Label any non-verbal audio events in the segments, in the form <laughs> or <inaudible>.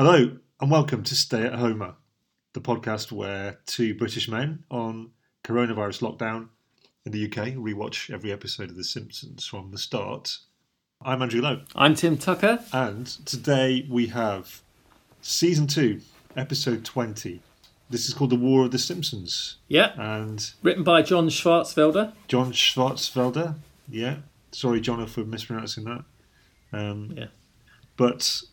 Hello and welcome to Stay at Homer, the podcast where two British men on coronavirus lockdown in the UK rewatch every episode of The Simpsons from the start. I'm Andrew Lowe, I'm Tim Tucker. and today we have season two, episode 20. This is called The War of the Simpsons, Yeah, and written by John Schwarzfelder. John Schwarzfelder. Yeah, sorry, John, for mispronouncing that. Um, Yeah. But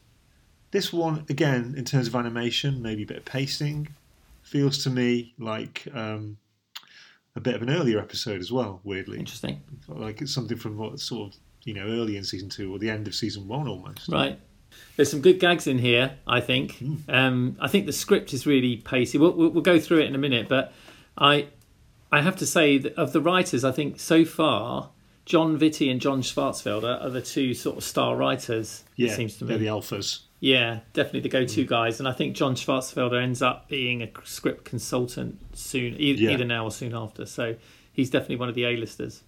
this one, again, in terms of animation, maybe a bit of pacing, feels to me like um, a bit of an earlier episode as well. Weirdly, Interesting. like it's something from what sort of you know early in season two or the end of season one almost. Right. There's some good gags in here, I think. Um, I think the script is really pacey. We'll, we'll, we'll go through it in a minute, but I, I have to say that of the writers, I think so far, Jon Vitti and John Schwarzfelder are the two sort of star writers. Yeah, it seems to me. they're the alphas. Yeah, definitely the go-to guys, and I think John Schwarzfelder ends up being a script consultant soon, e- Yeah. either now or soon after. So he's definitely one of the A-listers.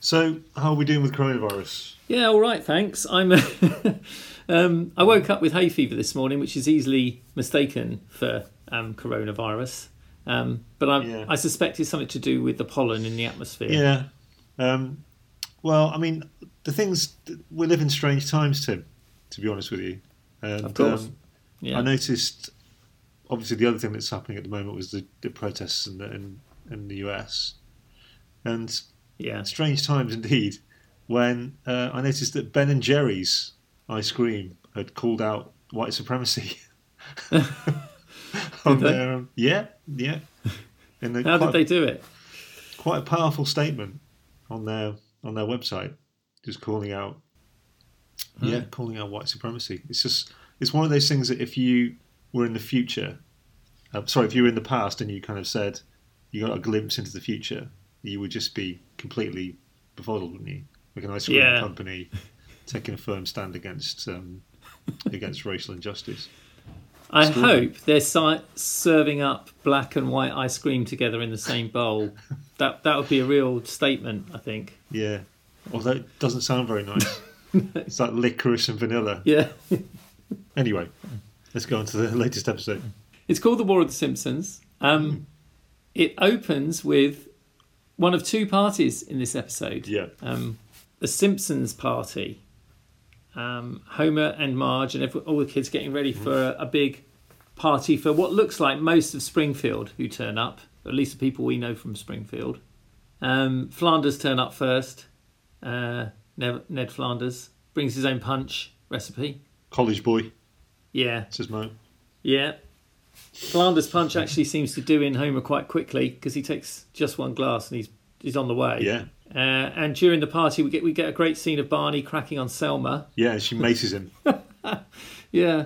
So, how are we doing with coronavirus? Yeah, all right, thanks. I'm. <laughs> um, I woke up with hay fever this morning, which is easily mistaken for um, coronavirus. Um, but I, Yeah. I suspect it's something to do with the pollen in the atmosphere. Yeah. Um, well, I mean, the things we live in strange times, Tim. To be honest with you, and, Of course. um, Yeah. I noticed, obviously, the other thing that's happening at the moment was the, the protests in the, in, in the US. And yeah. strange times indeed when uh, I noticed that Ben and Jerry's ice cream had called out white supremacy. <laughs> on their, um, yeah, yeah. And they- How did they do it? quite a powerful statement on their on their website, just calling out, yeah, calling out white supremacy. It's just it's one of those things that if you were in the future, uh, sorry, if you were in the past and you kind of said you got a glimpse into the future, you would just be completely befuddled, wouldn't you? Like an ice cream Yeah. company <laughs> taking a firm stand against um, against racial injustice. I hope they're si- serving up black and white ice cream together in the same bowl. <laughs> that that would be a real statement, I think. Yeah, although it doesn't sound very nice. <laughs> it's like licorice and vanilla. Yeah. <laughs> Anyway, let's go on to the latest episode. It's called The War of the Simpsons. Um, it opens with one of two parties in this episode. Yeah. Um, the Simpsons party. Um, Homer and Marge and every, all the kids getting ready for a, a big party for what looks like most of Springfield who turn up, at least the people we know from Springfield. Um, Flanders turn up first. Uh, Ned, Flanders brings his own punch recipe. College boy, Yeah, says Moe. yeah. Flanders punch actually seems to do in Homer quite quickly because he takes just one glass and he's he's on the way. Yeah. Uh, and during the party, we get we get a great scene of Barney cracking on Selma. Yeah, she maces him. <laughs> Yeah.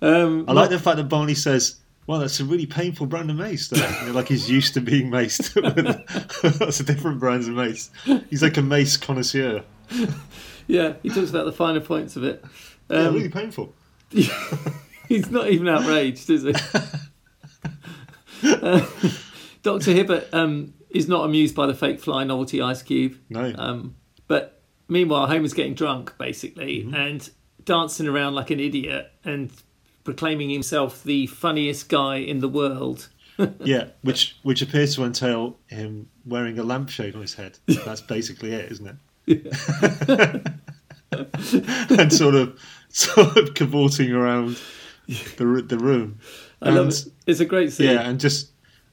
Um, I like the fact that Barney says, well, that's a really painful brand of mace. Though. You know, like he's used to being maced <laughs> lots of different brands of mace. He's like a mace connoisseur. <laughs> yeah, he talks about the finer points of it. yeah, Um, really painful. <laughs> He's not even outraged, is he? <laughs> Uh, Doctor Hibbert um, is not amused by the fake fly novelty ice cube. No. Um, but meanwhile, Homer's getting drunk, basically, Mm-hmm. and dancing around like an idiot and proclaiming himself the funniest guy in the world. yeah, which which appears to entail him wearing a lampshade on his head. That's basically it, isn't it? <laughs> and sort of sort of cavorting around the the room. I love And- it. It's a great scene. Yeah, and just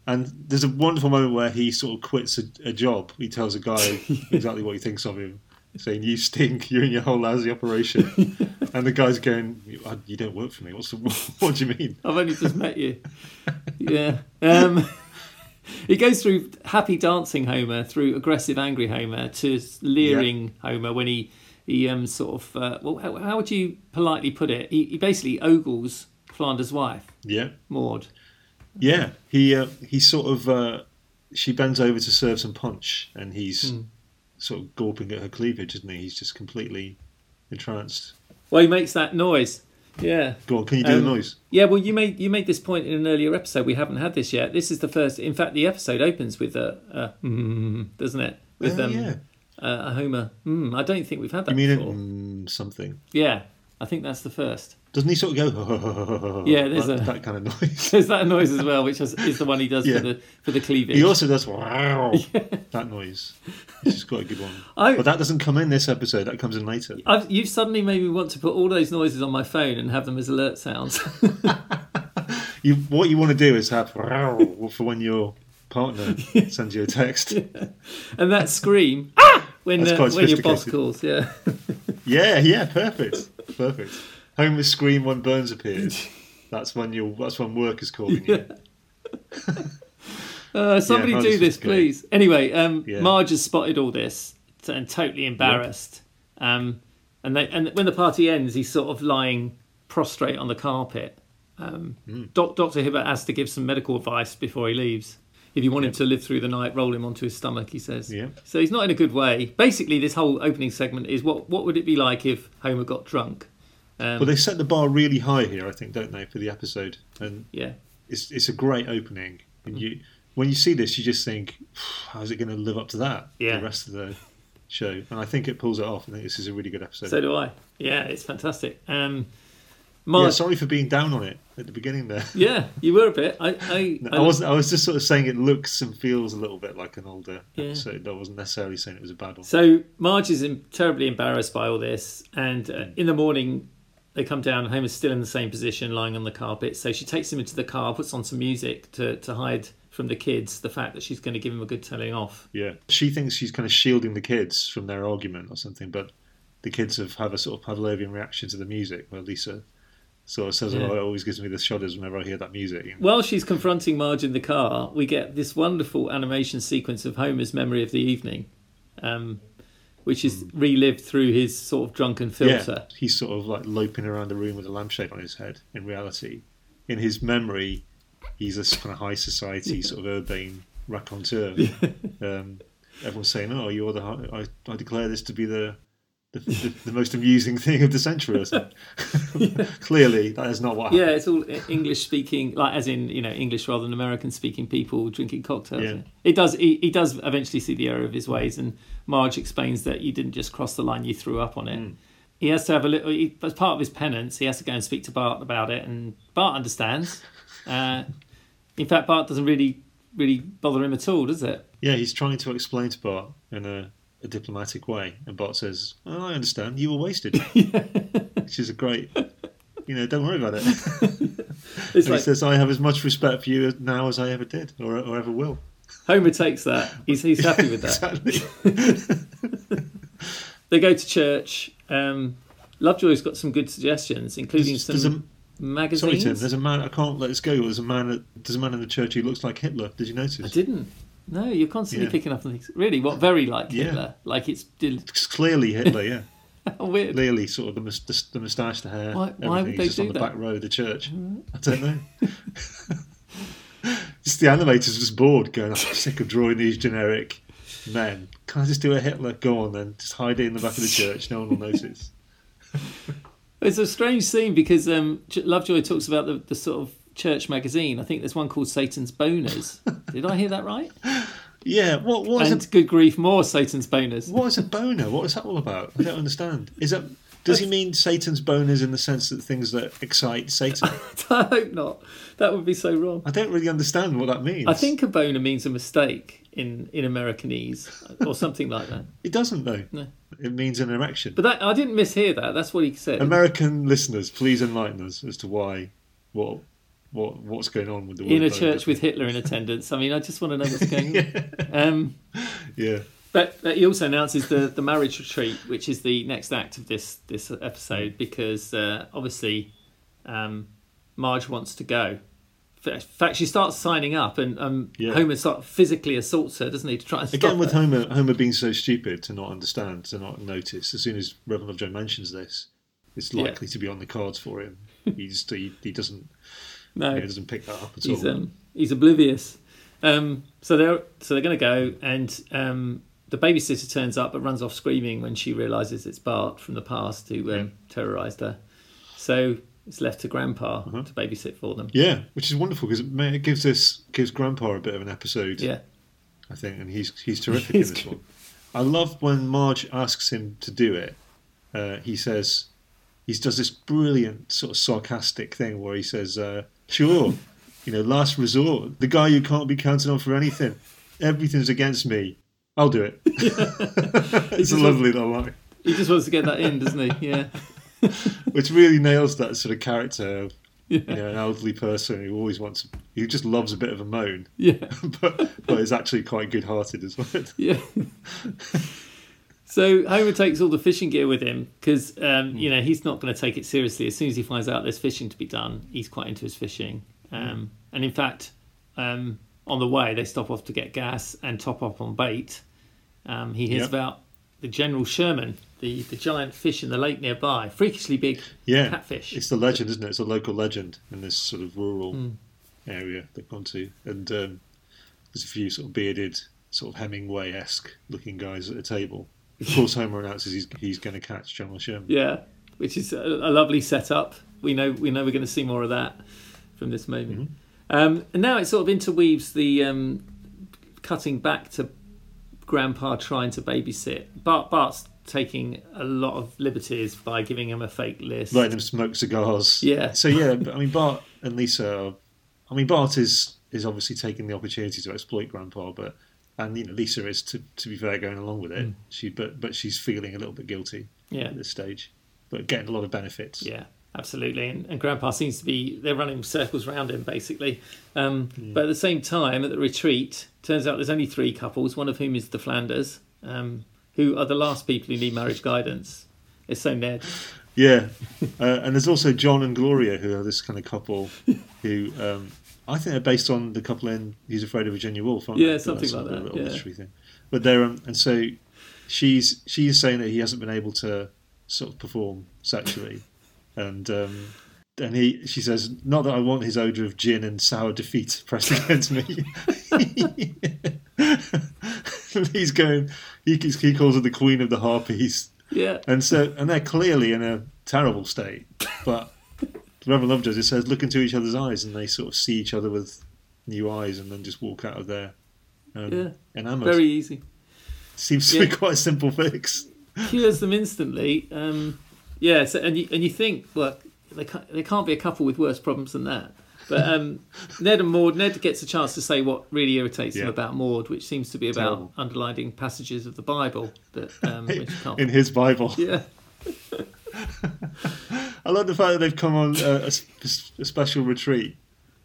and there's a wonderful moment where he sort of quits a, a job. He tells a guy <laughs> exactly what he thinks of him, saying, "You stink. You and your whole lousy operation." <laughs> and the guy's going, "You- "You don't work for me. What's the, what do you mean?" I've only just met you. Yeah. Um, he goes through happy dancing Homer, through aggressive angry Homer, to leering Homer when he he um sort of uh, well how, how would you politely put it? He, he basically ogles Flanders' wife Yeah, Maud. yeah. He uh, he sort of uh, she bends over to serve some punch, and he's sort of gawping at her cleavage, isn't he? He's just completely entranced. Well, he makes that noise. Yeah. Go on, can you do Um, the noise? Yeah, well, you made you made this point in an earlier episode. We haven't had this yet. This is the first. In fact, the episode opens with a, a mm, doesn't it? With Oh, um, yeah. uh, a Homer. Mm, I don't think we've had that You mean it, before. mm, something? Yeah, I think that's the first. Doesn't he sort of go? Yeah, there's that, a- that kind of noise. <laughs> There's that noise as well, which is, is the one he does Yeah. for the for the cleavage. He also does wow <laughs> that noise, which is quite a good one. I- but that doesn't come in this episode. That comes in later. I've, you've suddenly made me want to put all those noises on my phone and have them as alert sounds. <laughs> You, what you want to do is have wow for when your partner sends you a text. and that scream ah! when uh, when your boss calls. Yeah, Yeah, yeah, perfect, perfect. Homer's scream when Burns appears. That's when you. That's when work is calling you. uh, somebody Yeah, do this, great. please. Anyway, um, Yeah. Marge has spotted all this and totally embarrassed. Um, and they, and when the party ends, he's sort of lying prostrate on the carpet. Um, Hmm. Doc, Doctor Hibbert has to give some medical advice before he leaves. If you want him to live through the night, roll him onto his stomach. He says. Yeah. So he's not in a good way. Basically, this whole opening segment is what what would it be like if Homer got drunk? Um, Well, they set the bar really high here, I think, don't they, for the episode? And yeah, it's it's a great opening. And you, when you see this, you just think, how's it going to live up to that? Yeah. The rest of the show, and I think it pulls it off. I think this is a really good episode. so do I. Yeah, it's fantastic. Um, yeah, Marge, sorry for being down on it at the beginning there. <laughs> yeah, you were a bit. I, I, No, I wasn't. I was just sort of saying it looks and feels a little bit like an older Yeah. episode. I wasn't necessarily saying it was a bad one. So Marge is em- terribly embarrassed by all this, and uh, in the morning they come down. and Homer's still in the same position, lying on the carpet. So she takes him into the car, puts on some music to to hide from the kids the fact that she's going to give him a good telling off. Yeah, she thinks she's kind of shielding the kids from their argument or something, but the kids have have a sort of Pavlovian reaction to the music. Where Lisa sort of says, Yeah. "Oh, it always gives me the shudders whenever I hear that music." While she's confronting Marge in the car, we get this wonderful animation sequence of Homer's memory of the evening, um, which is relived through his sort of drunken filter. Yeah, he's sort of like loping around the room with a lampshade on his head. In reality, in his memory, he's a kind of high society sort of urbane raconteur. <laughs> Um, everyone's saying, "Oh, you're the I, I declare this to be the." The, the, the most amusing thing of the century, or something. <laughs> <laughs> Clearly, that is not what happened. Yeah, it's all English speaking, like as in you know English rather than American speaking people drinking cocktails. Yeah. It does. He, he does eventually see the error of his ways, and Marge explains that you didn't just cross the line; you threw up on it. Mm. He has to have a little. He, as part of his penance, he has to go and speak to Bart about it, and Bart understands. Uh, in fact, Bart doesn't really really bother him at all, does it? Yeah, he's trying to explain to Bart in a, a diplomatic way, and Bart says, oh, "I understand. You were wasted," <laughs> which is a great. You know, don't worry about it. <laughs> Like he says, "I have as much respect for you now as I ever did, or, or ever will." Homer takes that. He's he's happy with that. Exactly. <laughs> They go to church. Um, Lovejoy's got some good suggestions, including There's- some there's a- magazines. Sorry, Tim. There's a man. I can't let this go. There's a man. There's a man in the church who looks like Hitler. Did you notice? I didn't. No, you're constantly Yeah. picking up on things. Really, what? Very like Yeah. Hitler. Like it's del- It's clearly Hitler. Yeah, <laughs> weird. clearly sort of the, the, the moustache, the hair. Why- why would they just do on the that? back row of the church. <laughs> I don't know. <laughs> just the animators just bored, going, "I'm sick of drawing these generic men. Can I just do a Hitler? Go on then. Just hide it in the back of the church. No one will notice." It's a strange scene because um, Lovejoy talks about the, the sort of church magazine. I think there's one called Satan's Boners. <laughs> Did I hear that right? Yeah. What? What is and a good grief, more Satan's Boners. what is a boner? What is that all about? I don't understand. Is that does he mean Satan's boners in the sense that things that excite Satan? <laughs> I hope not. That would be so wrong. I don't really understand what that means. I think a boner means a mistake in, in Americanese or something like that. <laughs> it doesn't though. No. It means an erection. But that I didn't mishear that. That's what he said. American listeners, please enlighten us as to why, what, what, what's going on with the in a church with Hitler in attendance. I mean, I just want to know what's going on. <laughs> Um, Yeah, but, but he also announces the, the marriage retreat, which is the next act of this this episode, because uh, obviously um, Marge wants to go. In fact, she starts signing up, and um, Yeah. Homer sort of physically assaults her, doesn't he, to try and stop again with her. Homer, Homer being so stupid to not understand, to not notice. As soon as Reverend Lovejoy mentions this, it's Yeah. likely to be on the cards for him. He's he, he doesn't No, he doesn't pick that up at he's all. um, he's oblivious. Um, so they're so they're going to go, and um, the babysitter turns up, but runs off screaming when she realizes it's Bart from the past who um, terrorized her. So it's left to Grandpa Uh-huh. to babysit for them. yeah, which is wonderful because it, it gives this gives Grandpa a bit of an episode. Yeah, I think, and he's he's <laughs> terrific He's in this good. one. I love when Marge asks him to do it. Uh, he says, he does this brilliant sort of sarcastic thing where he says, uh, "Sure, you know, last resort, the guy you can't be counted on for anything, everything's against me. I'll do it." <laughs> it's a lovely little line, He just wants to get that in, doesn't he? Yeah. <laughs> which really nails that sort of character of Yeah. you know, an elderly person who always wants, who just loves a bit of a moan, Yeah. <laughs> but but is actually quite good-hearted as well. Yeah. So Homer takes all the fishing gear with him because um, you know he's not going to take it seriously. As soon as he finds out there's fishing to be done, he's quite into his fishing. Um, and in fact, um, on the way they stop off to get gas and top up on bait. Um, he hears Yep. about the General Sherman, the, the giant fish in the lake nearby, freakishly big Yeah, catfish. It's the legend, isn't it? It's a local legend in this sort of rural Mm. area they've gone to, and um, there's a few sort of bearded, sort of Hemingway-esque looking guys at a table. Of course, Homer announces he's he's going to catch General Sherman. Yeah, which is a, a lovely setup. We know we know we're going to see more of that from this moment. Um, and now it sort of interweaves the um, cutting back to Grandpa trying to babysit. Bart Bart's taking a lot of liberties by giving him a fake list. letting him smoke cigars. Yeah. So yeah, I mean Bart and Lisa. Are, I mean Bart is is obviously taking the opportunity to exploit Grandpa, but and you know Lisa is to to be fair going along with it. Mm. She but but she's feeling a little bit guilty Yeah, at this stage, but getting a lot of benefits. yeah, absolutely. And, and Grandpa seems to be they're running circles around him basically. Um, But at the same time, at the retreat, turns out there's only three couples. One of whom is the Flanders, um, who are the last people who need marriage guidance. It's so Ned. Yeah, <laughs> uh, and there's also John and Gloria, who are this kind of couple <laughs> who um, I think they're based on the couple in He's Afraid of Virginia Woolf. Aren't Yeah, they? something like that, little yeah. thing. But they're um, and so she's she's saying that he hasn't been able to sort of perform sexually, <laughs> and um, and he she says not that I want his odor of gin and sour defeat <laughs> pressed against me. <laughs> He's going. He, he calls her the queen of the harpies. Yeah, And so, and they're clearly in a terrible state. But Reverend Lovejoy just says, look into each other's eyes, and they sort of see each other with new eyes, and then just walk out of there. Um, Yeah. enamored. very easy. seems to yeah. be quite a simple fix. Cures them instantly. Um, yeah, so, and you and you think, well, they can't, they can't be a couple with worse problems than that. But um, <laughs> Ned and Maud, Ned gets a chance to say what really irritates him about Maud, which seems to be about Terrible. underlining passages of the Bible that um, <laughs> which can't. In his Bible, Yeah, <laughs> I love the fact that they've come on a, a a special retreat.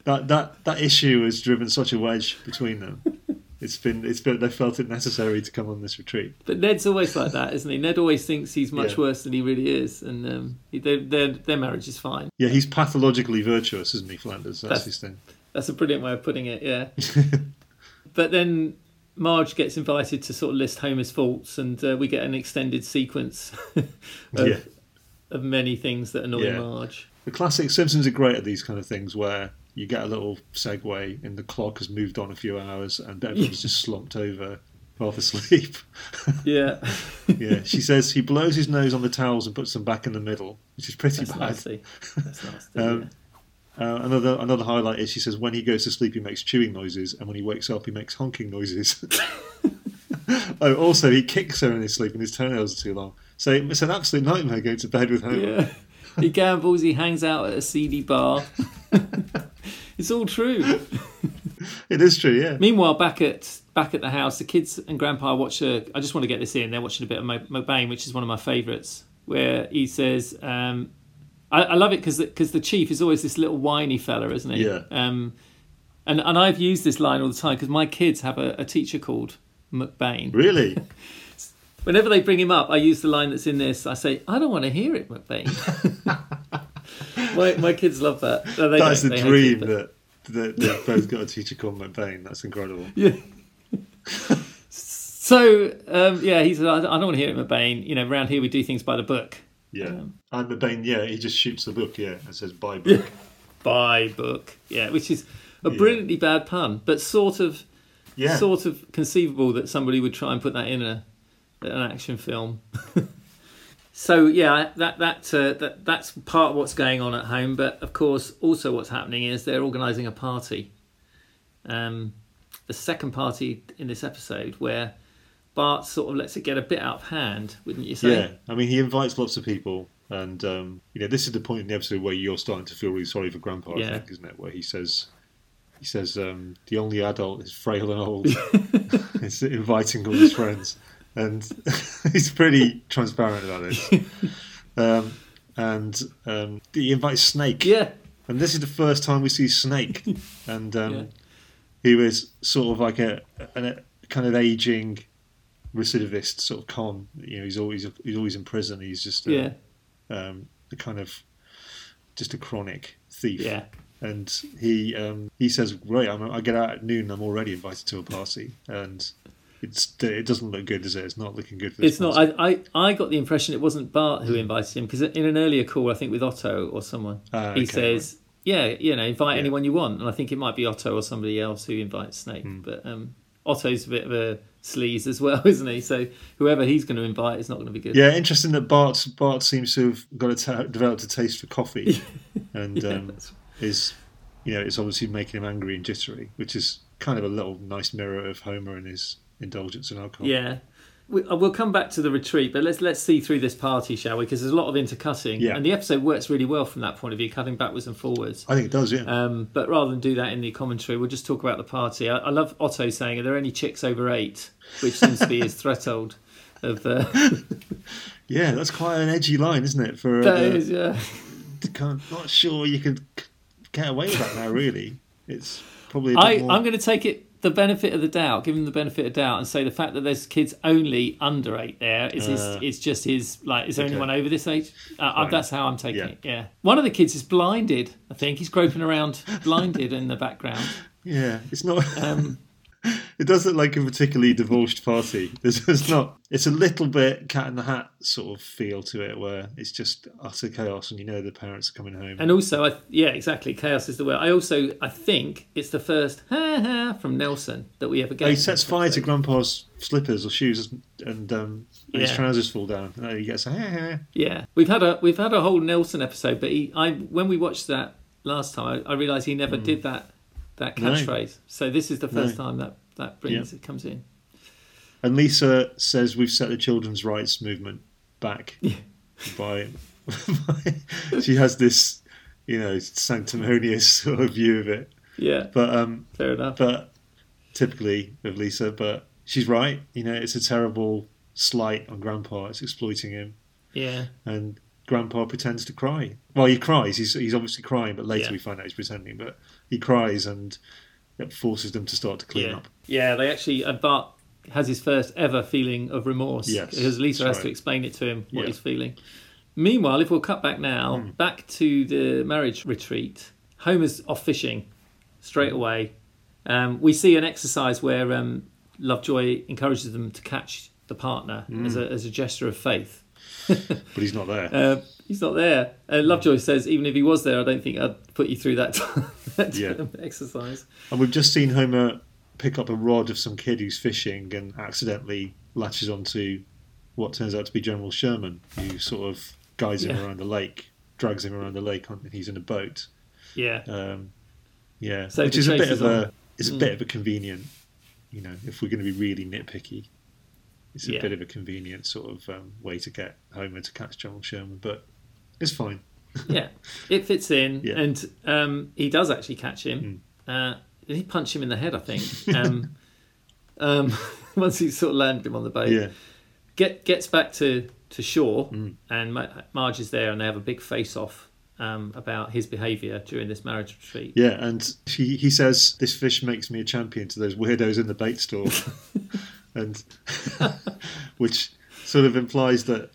That that that issue has driven such a wedge between them. <laughs> It's been it's been they felt it necessary to come on this retreat. but Ned's always like that, isn't he? Ned always thinks he's much Yeah. worse than he really is, and um, they, their their marriage is fine. Yeah, he's pathologically virtuous, isn't he, Flanders? That's, That's- his thing. That's a brilliant way of putting it. Yeah. <laughs> But then Marge gets invited to sort of list Homer's faults, and uh, we get an extended sequence <laughs> of, Yeah. Of many things that annoy Yeah. Marge. The classic Simpsons are great at these kind of things where you get a little segue and the clock has moved on a few hours and everyone's just slumped over, half asleep. <laughs> Yeah, yeah, she says he blows his nose on the towels and puts them back in the middle, which is pretty that's bad. nasty. That's nasty. Um, Uh, another another highlight is she says when he goes to sleep he makes chewing noises and when he wakes up he makes honking noises. <laughs> <laughs> oh, also he kicks her in his sleep and his toenails are too long. So it's an absolute nightmare going to bed with. Homer. yeah. He gambles. He hangs out at a seedy bar. <laughs> it's all true. It is true, yeah. Meanwhile, back at back at the house, the kids and Grandpa watch a. I just want to get this in. They're watching a bit of McBain, which is one of my favourites, where he says, um, I, "I love it because because the chief is always this little whiny fella, isn't he?" Yeah. Um, and and I've used this line all the time because my kids have a, a teacher called McBain. Really? <laughs> Whenever they bring him up, I use the line that's in this. I say, "I don't want to hear it, McBain." <laughs> my my kids love that. No, That's don't. the They hate dream it, that, that they've both got a teacher called McBain. That's incredible. Yeah. <laughs> so um, yeah, he said, "I don't want to hear it, McBain. You know, around here we do things by the book. Yeah. Um, and McBain, yeah, he just shoots the book, yeah, and says bye book. By book, yeah, which is a Yeah. brilliantly bad pun, but sort of, Yeah. sort of conceivable that somebody would try and put that in a an action film. <laughs> so yeah, that that uh, that that's part of what's going on at home. But of course, also what's happening is they're organising a party. Um, the second party in this episode where Bart sort of lets it get a bit out of hand, wouldn't you say? Yeah. I mean, he invites lots of people And um, you know, this is the point in the episode where you're starting to feel really sorry for Grandpa, I think, isn't it? Where he says, he says, um, the only adult is frail and old. <laughs> <laughs> He's inviting all his friends, and <laughs> he's pretty transparent about this. <laughs> Um, and um, he invites Snake, Yeah, and this is the first time we see Snake, <laughs> and um, Yeah. he was sort of like a, a, kind of aging recidivist sort of con. You know, he's always he's always in prison. He's just a, yeah, um, a kind of just a chronic thief. yeah. And he um, he says, "Right, I'm, I get out at noon. I'm already invited to a party, and it's it doesn't look good, does it? It's not looking good for this It's not. I, I, I got the impression it wasn't Bart who invited him because in an earlier call, I think with Otto or someone, Ah, he okay, says, "Yeah, you know, invite Yeah. anyone you want." And I think it might be Otto or somebody else who invites Snake. Hmm. But um, Otto's a bit of a sleaze as well, <laughs> isn't he? So whoever he's going to invite is not going to be good. Yeah, interesting that Bart Bart seems to have got a ta developed a taste for coffee, <laughs> and Yeah, um, is you know it's obviously making him angry and jittery, which is kind of a little nice mirror of Homer and his indulgence in alcohol. Yeah. We, uh, we'll come back to the retreat, but let's let's see through this party, shall we? Because there's a lot of intercutting, Yeah. and the episode works really well from that point of view, cutting backwards and forwards. I think it does. Yeah, Um, but rather than do that in the commentary, we'll just talk about the party. I, I love Otto saying, "Are there any chicks over eight? Which seems to be his <laughs> threshold of. Uh, <laughs> yeah, that's quite an edgy line, isn't it? For that uh, is, yeah. can't, not sure you could get away with that now. Really, it's probably. I, more... I'm going to take it the benefit of the doubt, give him the benefit of doubt, and say the fact that there's kids only under eight there is his, Uh, it's just his like. Is there okay. anyone over this age? Uh, uh, Fine. that's how I'm taking Yeah. it. Yeah, one of the kids is blinded. I think he's groping around blinded in the background. <laughs> Yeah, it's not. Um, <laughs> it does look like a particularly divorced party. <laughs> There's, there's not. It's a little bit cat in the hat sort of feel to it, where it's just utter chaos, and you know the parents are coming home. And also, I, yeah, exactly. Chaos is the word. I also, I think it's the first ha ha from Nelson that we ever get. he sets fire to. Grandpa's slippers or shoes, and, um, and his trousers fall down. And he gets a "Heh, heh." Yeah, we've had a we've had a whole Nelson episode, but he, I when we watched that last time, I, I realised he never did that that Hmm. No. So this is the first No. time that that brings it comes in. And Lisa says we've set the children's rights movement back <laughs> Yeah. by, by. <laughs> She has this, you know, sanctimonious sort of view of it, Yeah, but um, fair enough. but typically of Lisa, but she's right. You know, it's a terrible slight on Grandpa. It's exploiting him, yeah, and Grandpa pretends to cry. Well, he cries. He's he's obviously crying, but later Yeah. we find out he's pretending. But he cries, and it forces them to start to clean yeah, up. yeah. They actually and Bart has his first ever feeling of remorse Yes, because Lisa has to explain it to him what Yeah. he's feeling. Meanwhile, if we'll cut back now, Hmm. back to the marriage retreat, Homer's off fishing straight Hmm. away. Um, we see an exercise where um, Lovejoy encourages them to catch the partner Hmm. as, a, as a gesture of faith. <laughs> But he's not there. Uh, he's not there. And Lovejoy says, even if he was there, I don't think I'd put you through that, <laughs> that Yeah. exercise. And we've just seen Homer pick up a rod of some kid who's fishing and accidentally latches onto what turns out to be General Sherman, who sort of guides him Yeah. around the lake, drags him around the lake, on, and he's in a boat. Yeah. Um, yeah, So which is a bit of a it's a Mm. bit of a convenient, you know, if we're going to be really nitpicky, it's a Yeah. bit of a convenient sort of um, way to get Homer to catch General Sherman, but it's fine. <laughs> yeah, it fits in, Yeah. and um, he does actually catch him. Uh, he punched him in the head, I think. Um, <laughs> um, <laughs> once he sort of landed him on the boat, Yeah, get gets back to to shore, Mm. and Marge is there, and they have a big face off um, about his behaviour during this marriage retreat. yeah, and he he says this fish makes me a champion to those weirdos in the bait store, and which sort of implies that.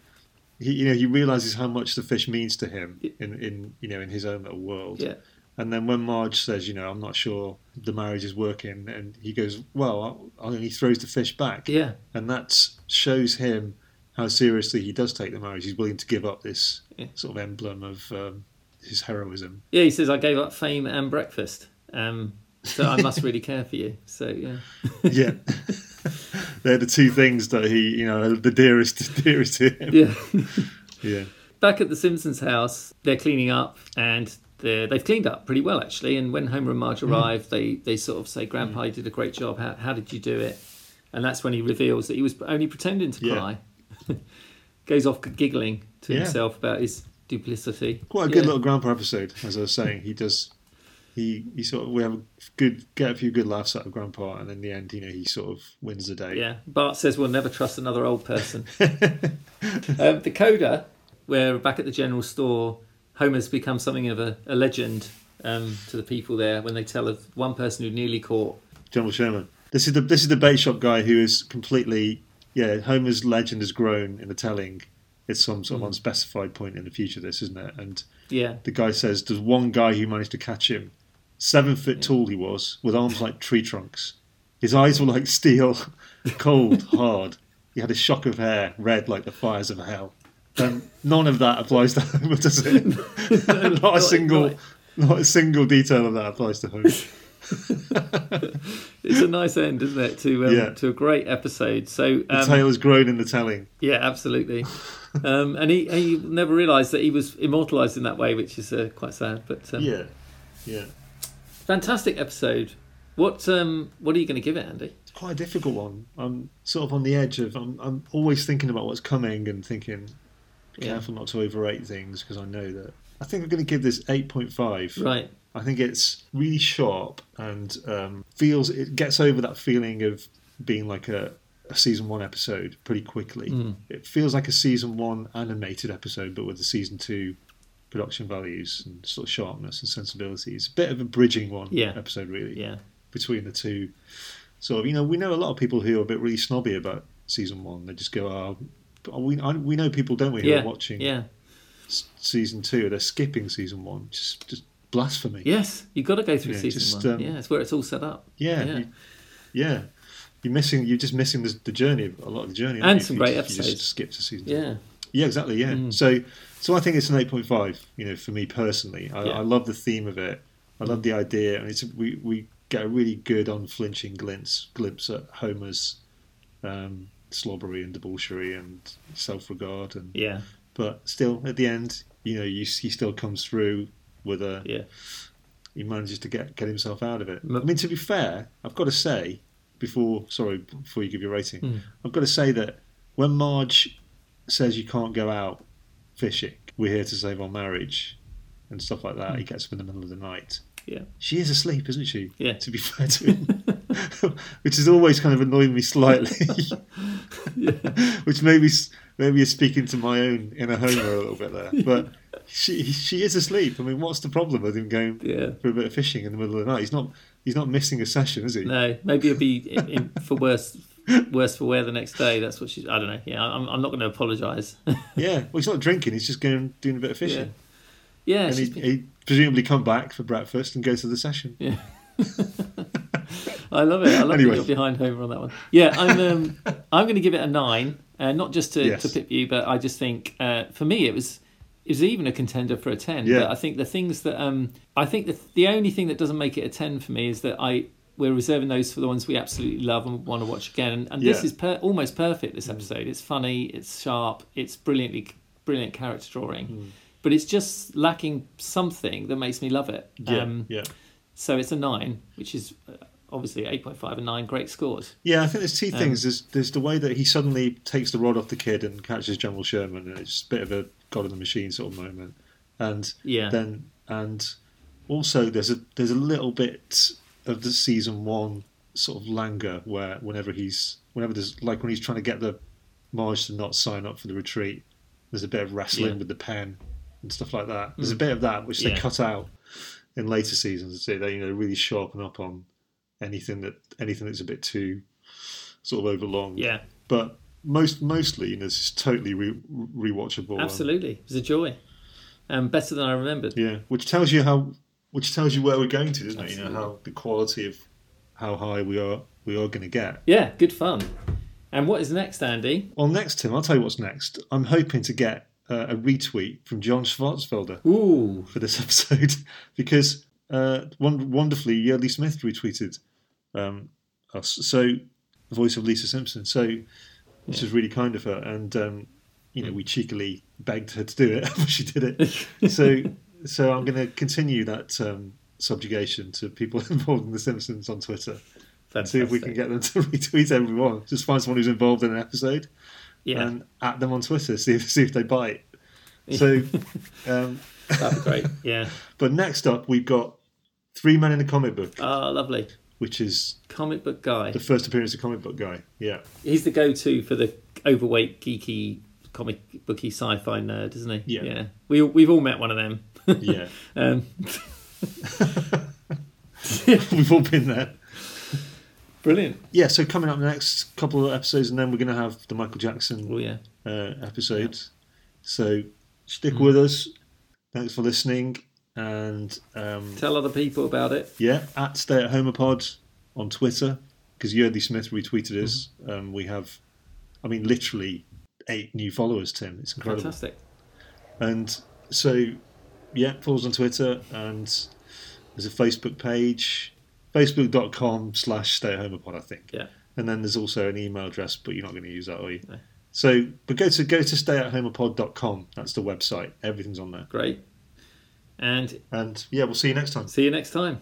He, you know, he realizes how much the fish means to him in, in you know in his own little world. Yeah, And then when Marge says, you know, I'm not sure the marriage is working, and he goes, well, and he throws the fish back. yeah, And that shows him how seriously he does take the marriage. He's willing to give up this Yeah. sort of emblem of um, his heroism. yeah. He says, "I gave up fame and breakfast." Um, so I must really care for you. So yeah, Yeah. <laughs> They're the two things that he, you know, the dearest, <laughs> dearest to him. yeah. <laughs> Yeah. Back at the Simpsons house, they're cleaning up, and they've cleaned up pretty well actually. And when Homer and Marge mm. arrive, they they sort of say, "Grandpa, mm. you did a great job. How, how did you do it?" And that's when he reveals that he was only pretending to Yeah. cry. <laughs> Goes off giggling to Yeah. himself about his duplicity. Quite a Yeah. good little grandpa episode, as I was saying. He does. He, he sort of we have a good get a few good laughs out of Grandpa, and in the end, you know, he sort of wins the day. Yeah, Bart says we'll never trust another old person. <laughs> um, the coda, where back at the general store, Homer's become something of a, a legend um, to the people there when they tell of one person who nearly caught. General Sherman. This is the this is the bait shop guy who is completely yeah. Homer's legend has grown in the telling. It's some sort of Mm. unspecified point in the future. This isn't it? And Yeah, the guy says there's one guy who managed to catch him. Seven foot tall he was, with arms like tree trunks. His eyes were like steel, cold, <laughs> hard. He had a shock of hair, red like the fires of hell. Um, none of that applies to Homer, <laughs> does it? <laughs> not a Not- single, not- not a single detail of that applies to Homer. it's a nice end, isn't it, to um, Yeah. to a great episode. So The um, tale has grown in the telling. yeah, absolutely. um, and he he never realised that he was immortalised in that way, which is uh, quite sad. But um, Yeah, yeah. Fantastic episode. What um what are you going to give it, Andy? It's quite a difficult one. I'm sort of on the edge of. I'm, I'm always thinking about what's coming and thinking, Yeah. careful not to overrate things because I know that. I think I'm going to give this 8.5. Right. I think it's really sharp and um, feels it gets over that feeling of being like a, a season one episode pretty quickly. Mm. It feels like a season one animated episode, but with the season two production values and sort of sharpness and sensibilities. A bit of a bridging one Yeah. episode, really Yeah. between the two. So you know, we know a lot of people who are a bit really snobby about season one. They just go, "Oh, we I, we know people, don't we, who Yeah. are watching Yeah. s- season two. They're skipping season one. Just just blasphemy. Yes, you've got to go through Yeah, season just, one. um, yeah, it's where it's all set up. yeah, Yeah. You, yeah. You're missing. You're just missing the, the journey. A lot of the journey, And you, some you great you episodes. just skip to season two. Yeah. Yeah, exactly. Yeah. Mm. So, so I think it's an eight point five. You know, for me personally, I, Yeah. I love the theme of it. I love the idea, and it's we we get a really good, unflinching glimpse glimpse at Homer's um, slobbery and debauchery and self regard, and Yeah. but still at the end, you know, you, he still comes through with a Yeah. he manages to get get himself out of it. I mean, to be fair, I've got to say before sorry before you give your rating, Mm. I've got to say that when Marge says you can't go out fishing, we're here to save our marriage and stuff like that. He hmm. gets up in the middle of the night. Yeah. She is asleep, isn't she? Yeah. To be fair to him, <laughs> which has always kind of annoyed me slightly. <laughs> <laughs> which maybe maybe is speaking to my own inner Homer a little bit there, but. She she is asleep. I mean, what's the problem with him going Yeah. for a bit of fishing in the middle of the night? He's not he's not missing a session, is he? No, maybe it'd be in, for worse, <laughs> worse for wear the next day. That's what she. I don't know. Yeah, I'm, I'm not going to apologise. <laughs> Yeah, well, he's not drinking. He's just going doing a bit of fishing, yeah, and he, been- he presumably come back for breakfast and go to the session. yeah. <laughs> I love it. I love Anyway. you're behind Homer on that one. Yeah, I'm. Um, I'm going to give it a nine, uh, not just to, Yes. to pip you, but I just think uh, for me it was it was even a contender for a ten. Yeah. But I think the things that um, I think the the only thing that doesn't make it a ten for me is that I we're reserving those for the ones we absolutely love and want to watch again. And, and this is per, almost perfect. This episode, it's funny, it's sharp, it's brilliantly brilliant character drawing. Hmm. But it's just lacking something that makes me love it. Yeah, Um, yeah, so it's a nine, which is uh, obviously 8.5 and 9 great scores. yeah. I think there's two Um, things. There's there's the way that he suddenly takes the rod off the kid and catches General Sherman, and it's a bit of a God in the machine sort of moment. And Yeah. then and also there's a there's a little bit of the season one sort of languor where whenever he's whenever there's like when he's trying to get the Marge to not sign up for the retreat, there's a bit of wrestling Yeah. with the pen and stuff like that. There's a Mm. bit of that which they cut out in later seasons. So they you know really sharpen up on anything that anything that's a bit too sort of overlong. Yeah, But most mostly, you know, this is totally re- rewatchable. absolutely. It was a joy. Um, better than I remembered. yeah, which tells you how, which tells you where we're going to, doesn't it? You know how the quality of how high we are we are going to get. Yeah, good fun. And what is next, Andy? Well, next, Tim, I'll tell you what's next. I'm hoping to get uh, a retweet from John Schwarzfelder Ooh, for this <laughs> episode because uh, won- wonderfully, Yardley Smith retweeted um, us. So, the voice of Lisa Simpson. So, which is really kind of her. And, um, you know, we cheekily begged her to do it, <laughs> but she did it. <laughs> So, so I'm going to continue that um, subjugation to people <laughs> involved in The Simpsons on Twitter and see if we can get them to <laughs> retweet everyone. Just find someone who's involved in an episode Yeah, and at them on Twitter, see if, see if they bite. So, <laughs> um, That'd be great. Yeah. but next up we've got Three Men in a Comic Book, Ah, lovely. which is Comic book guy. the first appearance of comic book guy. Yeah, He's the go-to for the overweight, geeky, comic booky sci-fi nerd, isn't he? Yeah. Yeah. We we've all met one of them. Yeah. <laughs> um, <laughs> we've all been there. brilliant. Yeah. So coming up the next couple of episodes, and then we're going to have the Michael Jackson Oh yeah. uh, episode. So stick with us. Thanks for listening, and um, Tell other people about it. yeah, at Stay at Home Pod on Twitter because Yardley Smith retweeted us. Um, we have, I mean, literally eight new followers. Tim, it's incredible. Fantastic. And so, yeah, follow us on Twitter and there's a Facebook page, facebook.com slash stay at home pod, I think. Yeah. And then there's also an email address, but you're not going to use that, are you? No. So, but go to go to stayathomeapod.com. That's the website. Everything's on there. Great. And And yeah, we'll see you next time. see you next time.